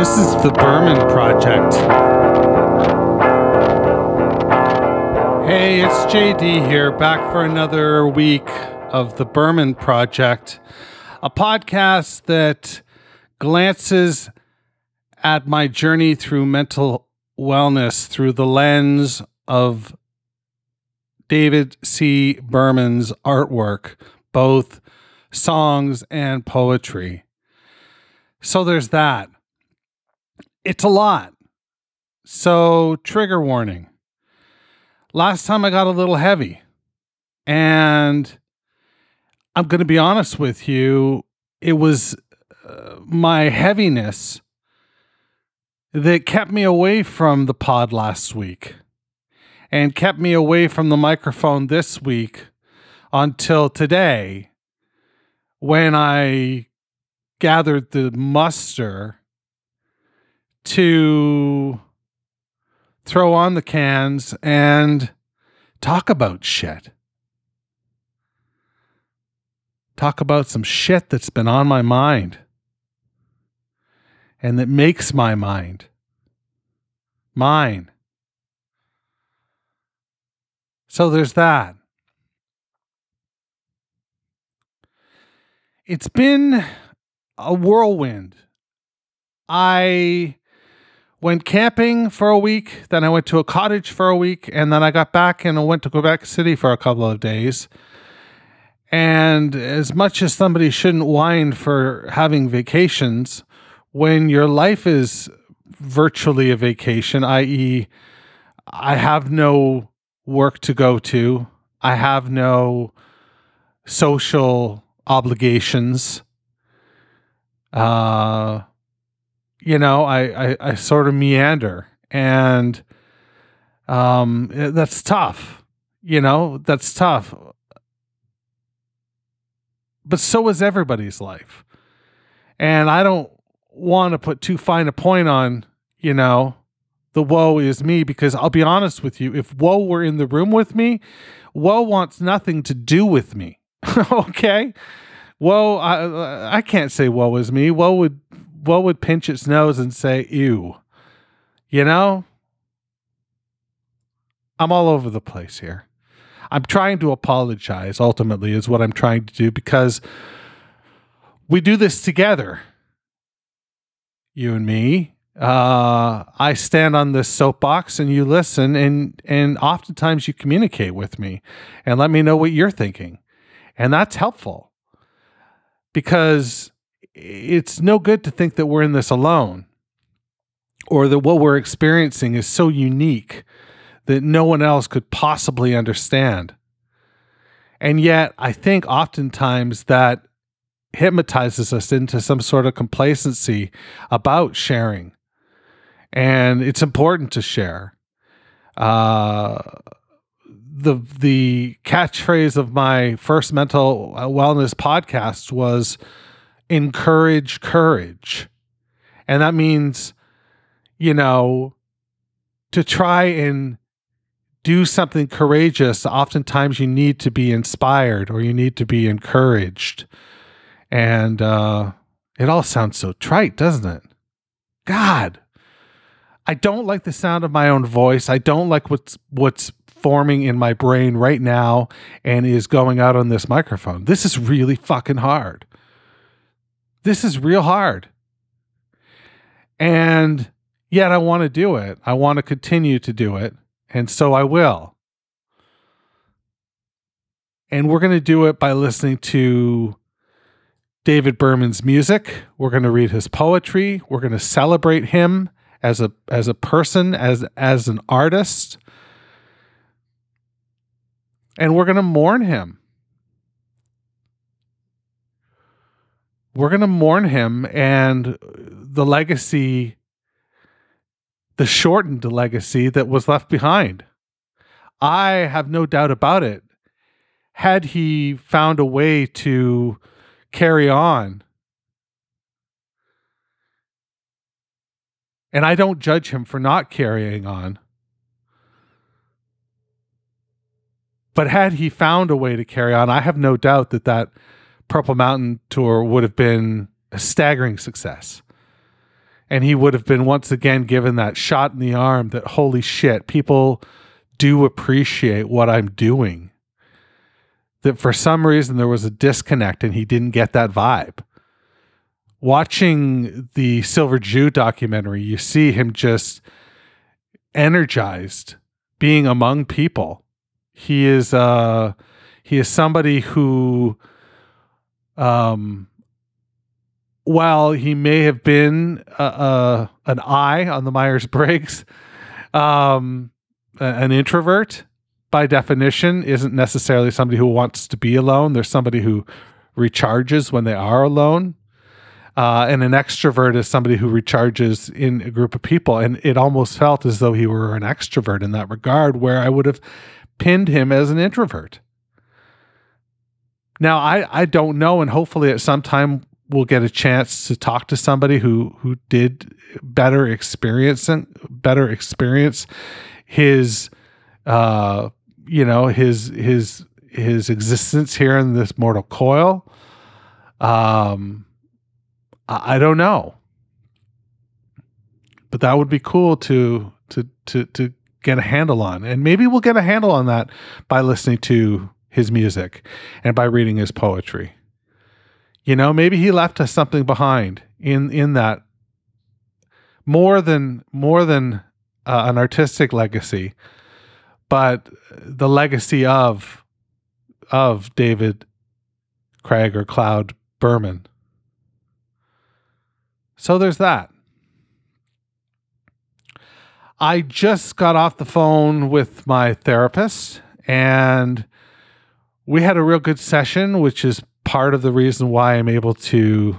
This is the Berman Project. Hey, it's JD here, back for another week of the Berman Project, a podcast that glances at my journey through mental wellness through the lens of David C. Berman's artwork, both songs and poetry. So there's that. It's a lot. So, trigger warning. Last time I got a little heavy. And I'm going to be honest with you, it was uh, my heaviness that kept me away from the pod last week and kept me away from the microphone this week until today when I gathered the muster to throw on the cans and talk about shit. Talk about some shit that's been on my mind and that makes my mind mine. So there's that. It's been a whirlwind. I went camping for a week, then I went to a cottage for a week, and then I got back and I went to Quebec City for a couple of days. And as much as somebody shouldn't whine for having vacations, when your life is virtually a vacation, i.e., I have no work to go to, I have no social obligations. Uh, you know, I, I, I sort of meander and um, that's tough. You know, that's tough. But so is everybody's life. And I don't want to put too fine a point on, you know, the woe is me because I'll be honest with you, if woe were in the room with me, woe wants nothing to do with me. okay? Woe, I, I can't say woe is me. Woe would woe would pinch its nose and say ew. You know? I'm all over the place here. I'm trying to apologize ultimately is what I'm trying to do because we do this together you and me. Uh, I stand on this soapbox and you listen, and and oftentimes you communicate with me and let me know what you're thinking, and that's helpful because it's no good to think that we're in this alone or that what we're experiencing is so unique that no one else could possibly understand. And yet, I think oftentimes that hypnotizes us into some sort of complacency about sharing. And it's important to share. Uh, the the catchphrase of my first mental wellness podcast was encourage courage. And that means you know to try and do something courageous oftentimes you need to be inspired or you need to be encouraged and uh, it all sounds so trite, doesn't it? God, I don't like the sound of my own voice. I don't like what's what's forming in my brain right now and is going out on this microphone. This is really fucking hard. This is real hard. And yet I want to do it. I want to continue to do it. And so I will. And we're going to do it by listening to David Berman's music. We're going to read his poetry. We're going to celebrate him as a as a person, as as an artist. And we're going to mourn him. We're going to mourn him and the legacy the shortened legacy that was left behind. I have no doubt about it. Had he found a way to carry on. And I don't judge him for not carrying on. But had he found a way to carry on, I have no doubt that that Purple Mountain tour would have been a staggering success. and he would have been once again given that shot in the arm that holy shit, people do appreciate what I'm doing. That for some reason there was a disconnect and he didn't get that vibe. Watching the Silver Jew documentary, you see him just energized being among people. He is uh he is somebody who um while he may have been a, a an eye on the Myers Briggs, um, an introvert by definition isn't necessarily somebody who wants to be alone. There's somebody who recharges when they are alone. Uh, and an extrovert is somebody who recharges in a group of people. And it almost felt as though he were an extrovert in that regard, where I would have pinned him as an introvert. Now, I, I don't know, and hopefully at some time we'll get a chance to talk to somebody who who did better experience better experience his uh you know his his his existence here in this mortal coil. Um I, I don't know. But that would be cool to to to to get a handle on. And maybe we'll get a handle on that by listening to his music and by reading his poetry you know, maybe he left us something behind in in that more than more than uh, an artistic legacy, but the legacy of of David Craig or Cloud Berman. So there's that. I just got off the phone with my therapist and we had a real good session, which is part of the reason why I'm able to,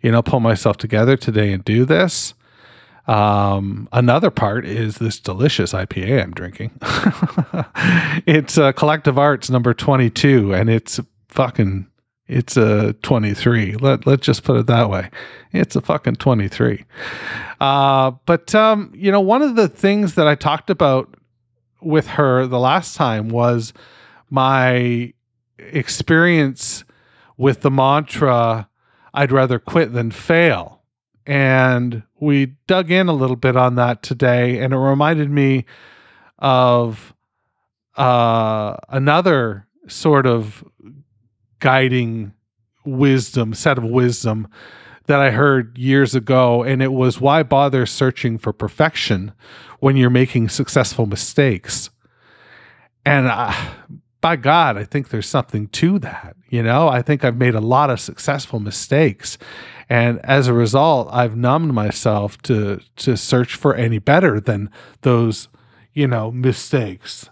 you know, pull myself together today and do this. Um, another part is this delicious IPA I'm drinking. it's uh, Collective Arts number 22, and it's fucking, it's a 23. Let, let's just put it that way. It's a fucking 23. Uh, but, um, you know, one of the things that I talked about with her the last time was my experience with the mantra, I'd rather quit than fail. And we dug in a little bit on that today, and it reminded me of uh, another sort of guiding wisdom, set of wisdom that I heard years ago. And it was why bother searching for perfection when you're making successful mistakes? And uh, by God, I think there's something to that. You know, I think I've made a lot of successful mistakes. And as a result, I've numbed myself to to search for any better than those, you know, mistakes.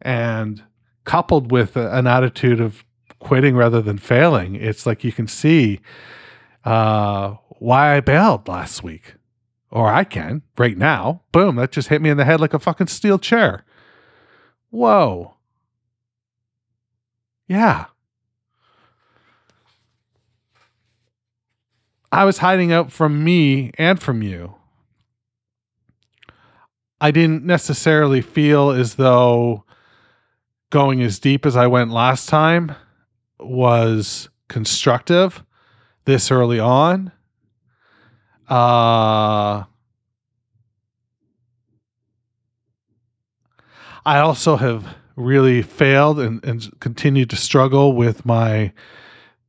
And coupled with an attitude of quitting rather than failing, it's like you can see uh, why I bailed last week. Or I can right now. Boom, that just hit me in the head like a fucking steel chair. Whoa. Yeah. I was hiding out from me and from you. I didn't necessarily feel as though going as deep as I went last time was constructive this early on. Uh, I also have really failed and, and continued to struggle with my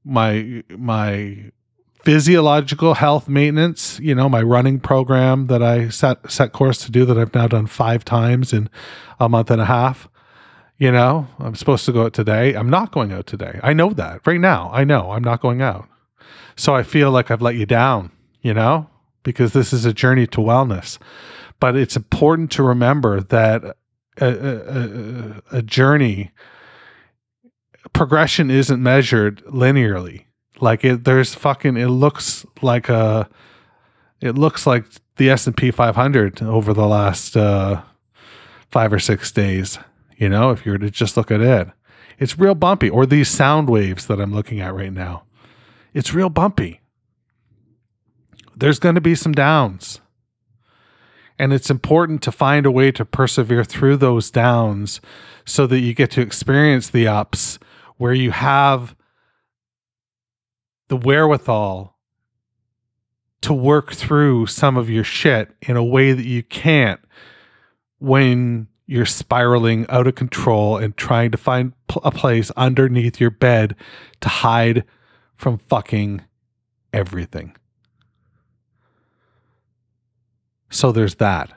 my my physiological health maintenance you know my running program that i set set course to do that i've now done five times in a month and a half. You know i'm supposed to go out today. I'm not going out today. I know that right now. I know i'm not going out. So i feel like i've let you down you know because this is a journey to wellness. But it's important to remember that a, a, a journey. Progression isn't measured linearly. Like it there's fucking it looks like a it looks like the S&P 500 over the last uh 5 or 6 days you know if you were to just look at it. It's real bumpy. Or these sound waves that I'm looking at right now. It's real bumpy. There's going to be some downs and it's important to find a way to persevere through those downs so that you get to experience the ups where you have the wherewithal to work through some of your shit in a way that you can't when you're spiraling out of control and trying to find a place underneath your bed to hide from fucking everything. So there's that.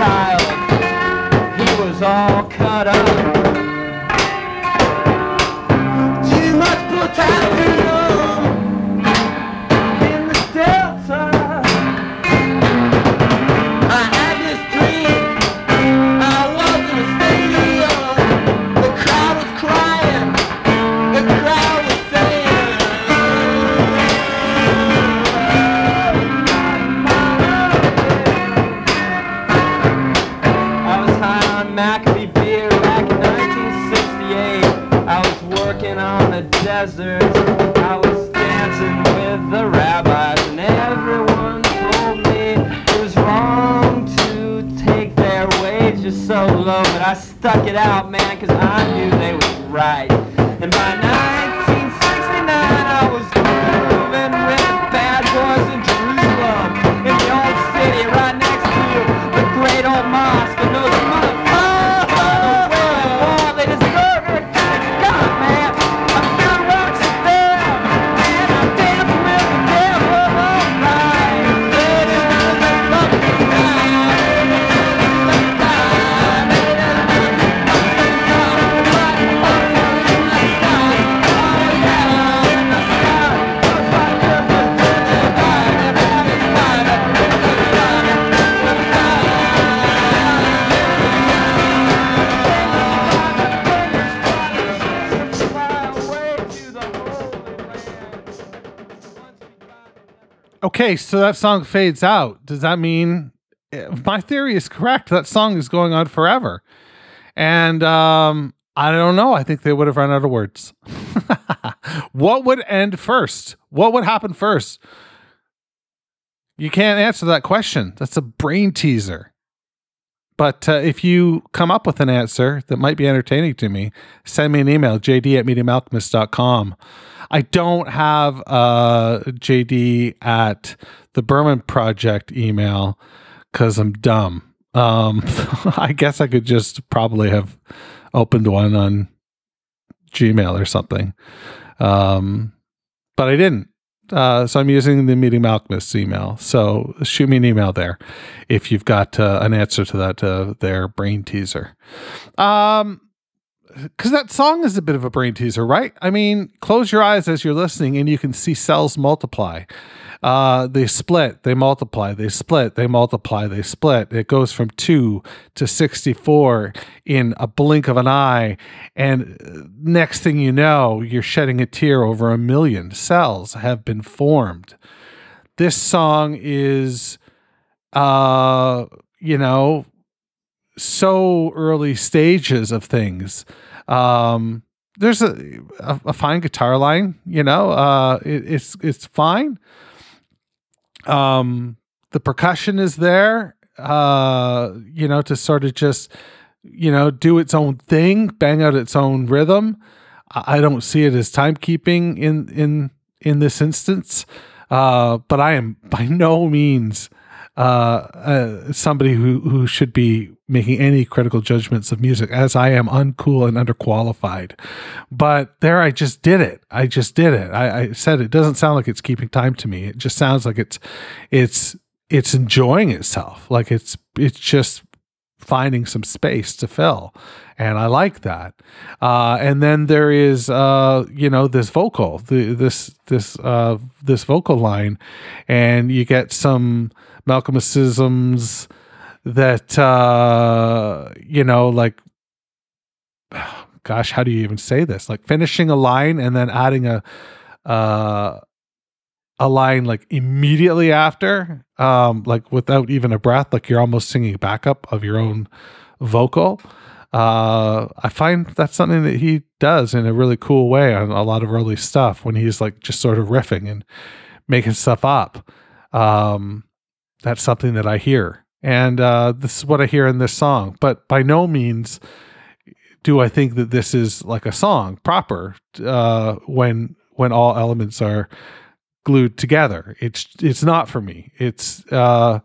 child, he was all cut up. Too much brutality. Okay, so that song fades out. Does that mean if my theory is correct? That song is going on forever. And um, I don't know. I think they would have run out of words. what would end first? What would happen first? You can't answer that question. That's a brain teaser. But uh, if you come up with an answer that might be entertaining to me, send me an email, jd at mediumalchemist.com. I don't have uh, jd at the Berman Project email because I'm dumb. Um, I guess I could just probably have opened one on Gmail or something. Um, but I didn't. Uh, so I'm using the Medium Alchemist email. So shoot me an email there if you've got uh, an answer to that uh, their brain teaser. Um, because that song is a bit of a brain teaser, right? I mean, close your eyes as you're listening, and you can see cells multiply uh, they split, they multiply, they split, they multiply, they split. It goes from two to 64 in a blink of an eye. And uh, next thing you know, you're shedding a tear over a million cells have been formed. This song is, uh, you know, so early stages of things. Um, there's a, a, a, fine guitar line, you know, uh, it, it's, it's fine um, the percussion is there, uh, you know, to sort of just, you know, do its own thing, bang out its own rhythm. I don't see it as timekeeping in in in this instance, uh, but I am by no means uh, uh, somebody who who should be making any critical judgments of music, as I am uncool and underqualified. But there, I just did it. I just did it. I, I said it doesn't sound like it's keeping time to me. It just sounds like it's it's it's enjoying itself. Like it's it's just finding some space to fill and i like that uh, and then there is uh, you know this vocal the, this this uh, this vocal line and you get some Malkmusisms that uh you know like gosh how do you even say this? Like finishing a line and then adding a uh a line like immediately after um like without even a breath like you're almost singing backup of your own vocal. Uh i find that's something that he does in a really cool way on a lot of early stuff when he's like just sort of riffing and making stuff up. Um that's something that i hear and uh, this is what I hear in this song. But by no means do I think that this is like a song proper uh, when when all elements are glued together. It's it's not for me. It's uh,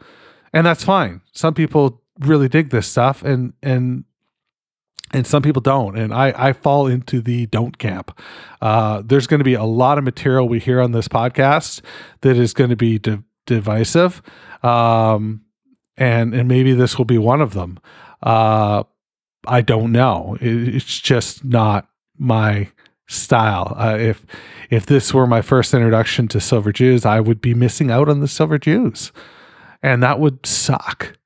and that's fine. Some people really dig this stuff, and and and some people don't and i i fall into the don't camp uh, there's going to be a lot of material we hear on this podcast that is going to be di- divisive um, and and maybe this will be one of them. Uh, I don't know. It, it's just not my style. Uh, if if this were my first introduction to Silver Jews, I would be missing out on the Silver Jews, and that would suck.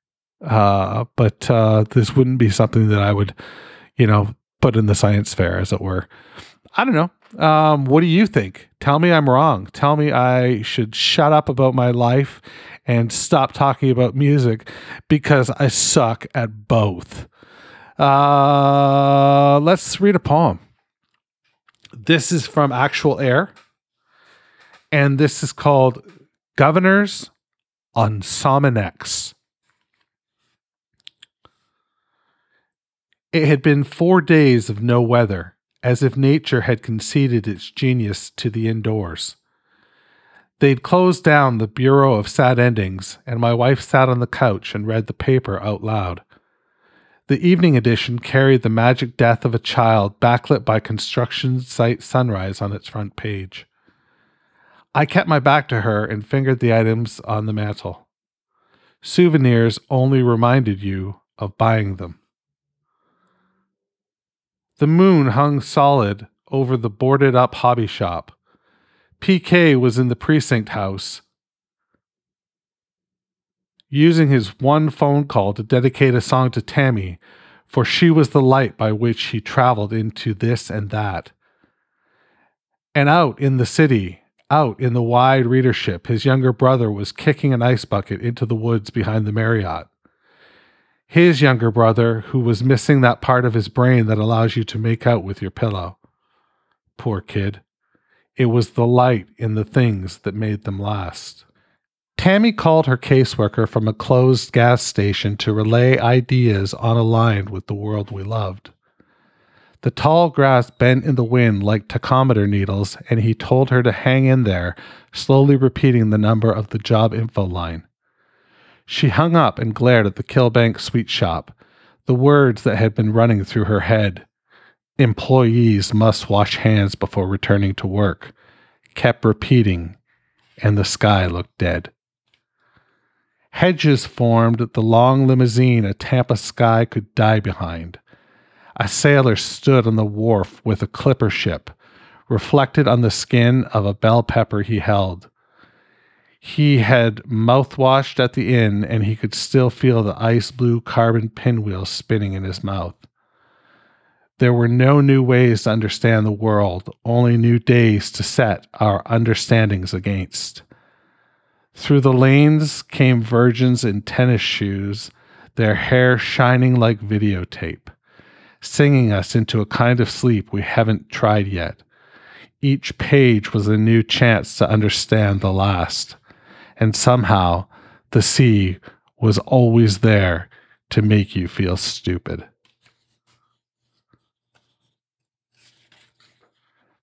Uh, but uh, this wouldn't be something that I would, you know, put in the science fair, as it were. I don't know. Um, what do you think? Tell me I'm wrong. Tell me I should shut up about my life and stop talking about music because I suck at both. Uh, let's read a poem. This is from Actual Air, and this is called Governors on Sominex. It had been four days of no weather, as if nature had conceded its genius to the indoors. They'd closed down the Bureau of Sad Endings, and my wife sat on the couch and read the paper out loud. The evening edition carried the magic death of a child backlit by construction site sunrise on its front page. I kept my back to her and fingered the items on the mantel. Souvenirs only reminded you of buying them. The moon hung solid over the boarded up hobby shop. PK was in the precinct house using his one phone call to dedicate a song to Tammy, for she was the light by which he traveled into this and that. And out in the city, out in the wide readership, his younger brother was kicking an ice bucket into the woods behind the Marriott. His younger brother, who was missing that part of his brain that allows you to make out with your pillow. Poor kid. It was the light in the things that made them last. Tammy called her caseworker from a closed gas station to relay ideas unaligned with the world we loved. The tall grass bent in the wind like tachometer needles, and he told her to hang in there, slowly repeating the number of the job info line. She hung up and glared at the Kilbank sweet shop, the words that had been running through her head. Employees must wash hands before returning to work. Kept repeating, and the sky looked dead. Hedges formed the long limousine a Tampa sky could die behind. A sailor stood on the wharf with a clipper ship, reflected on the skin of a bell pepper he held. He had mouthwashed at the inn, and he could still feel the ice blue carbon pinwheel spinning in his mouth. There were no new ways to understand the world, only new days to set our understandings against. Through the lanes came virgins in tennis shoes, their hair shining like videotape singing us into a kind of sleep we haven't tried yet. Each page was a new chance to understand the last, and somehow the sea was always there to make you feel stupid.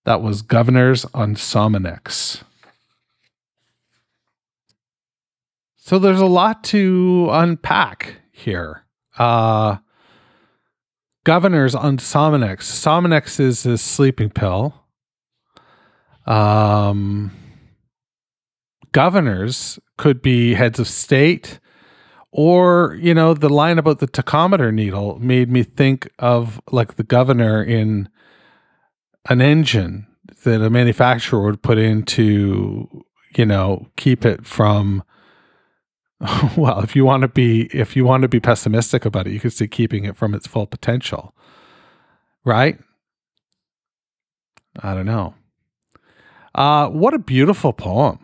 That was Governors on Sominex. So there's a lot to unpack here. Uh, governors on Sominex. Sominex is a sleeping pill. Um, governors could be heads of state, or you know, the line about the tachometer needle made me think of like the governor in an engine that a manufacturer would put in to, you know, keep it from well, if you want to be if you want to be pessimistic about it, you could say keeping it from its full potential. Right? I don't know. Uh, what a beautiful poem.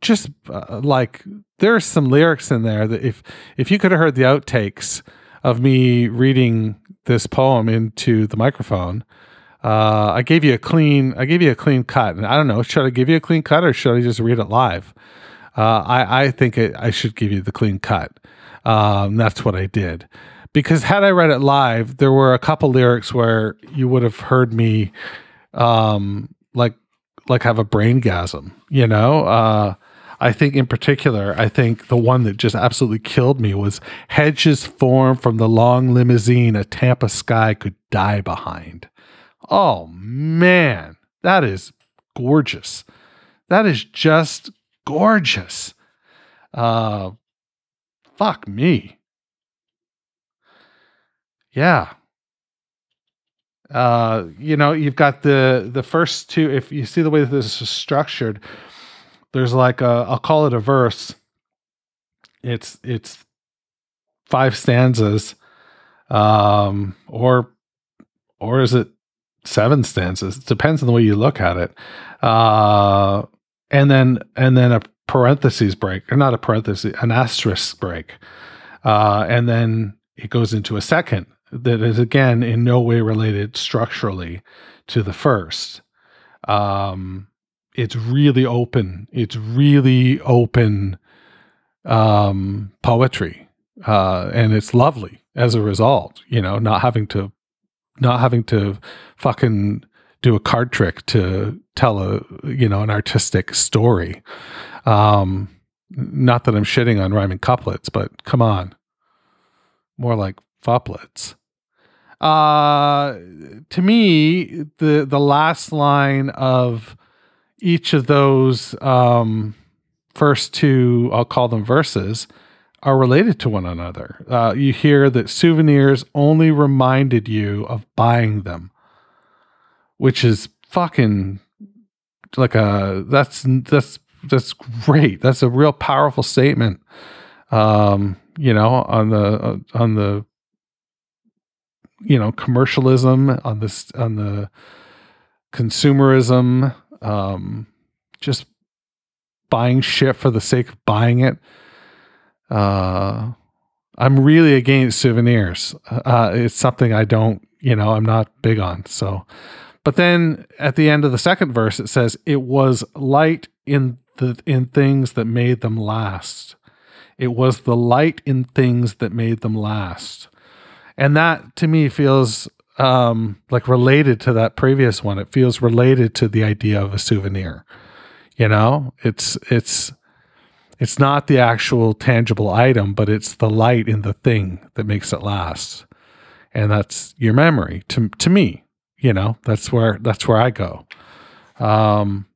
Just uh, like there's some lyrics in there that if if you could have heard the outtakes of me reading this poem into the microphone, uh, I gave you a clean I gave you a clean cut. And I don't know, should I give you a clean cut or should I just read it live? Uh, I, I think it, I should give you the clean cut. Um, that's what I did. Because had I read it live, there were a couple lyrics where you would have heard me um, like like have a brain gasm, you know? Uh, I think in particular, I think the one that just absolutely killed me was hedges form from the long limousine a Tampa sky could die behind. Oh man, that is gorgeous. That is just gorgeous. Uh, fuck me. Yeah. Uh, you know, you've got the the first two. If you see the way that this is structured, there's like a I'll call it a verse. It's it's five stanzas, um, or or is it seven stanzas? It depends on the way you look at it. Uh, and then and then a parentheses break or not a parenthesis an asterisk break uh, and then it goes into a second that is again in no way related structurally to the first um, it's really open it's really open um, poetry uh, and it's lovely as a result you know not having to not having to fucking do a card trick to tell a you know an artistic story. Um, not that I'm shitting on rhyming couplets, but come on, more like foplets. Uh, to me, the the last line of each of those um, first two, I'll call them verses, are related to one another. Uh, you hear that souvenirs only reminded you of buying them which is fucking like a that's that's that's great. That's a real powerful statement. Um, you know, on the on the you know commercialism on this on the consumerism um just buying shit for the sake of buying it. Uh, I'm really against souvenirs. Uh, it's something I don't, you know, I'm not big on. So, but then at the end of the second verse, it says, "It was light in the in things that made them last. It was the light in things that made them last." And that to me feels um, like related to that previous one. It feels related to the idea of a souvenir. You know, it's it's it's not the actual tangible item, but it's the light in the thing that makes it last. And that's your memory to to me. You know, that's where that's where I go. Um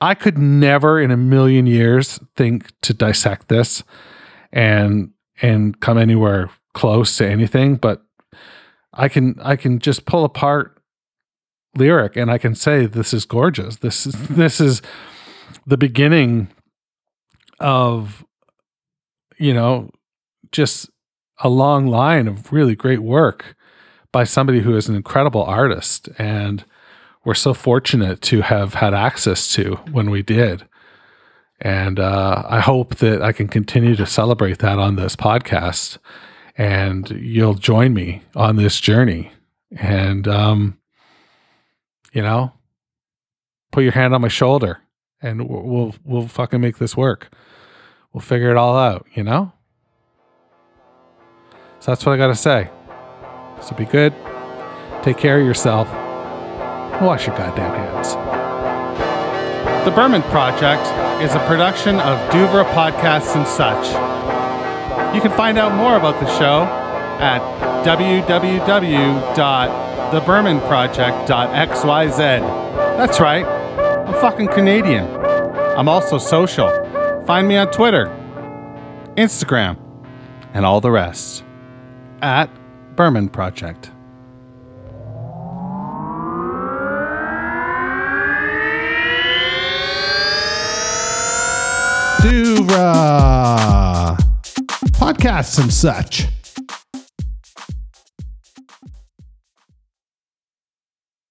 I could never in a million years think to dissect this and and come anywhere close to anything, but I can I can just pull apart lyric and I can say this is gorgeous. This is this is the beginning of you know just a long line of really great work by somebody who is an incredible artist and we're so fortunate to have had access to when we did. And uh, i hope that i can continue to celebrate that on this podcast and you'll join me on this journey. And um, you know put your hand on my shoulder and we'll, we'll we'll fucking make this work we'll figure it all out, you know? So that's what I got to say. So be good. Take care of yourself. Wash your goddamn hands. The Berman Project is a production of Duvra Podcasts and such. You can find out more about the show at www.thebermanproject.xyz. That's right. I'm fucking Canadian. I'm also social. Find me on Twitter, Instagram, and all the rest at Berman Project. Duvra podcasts and such.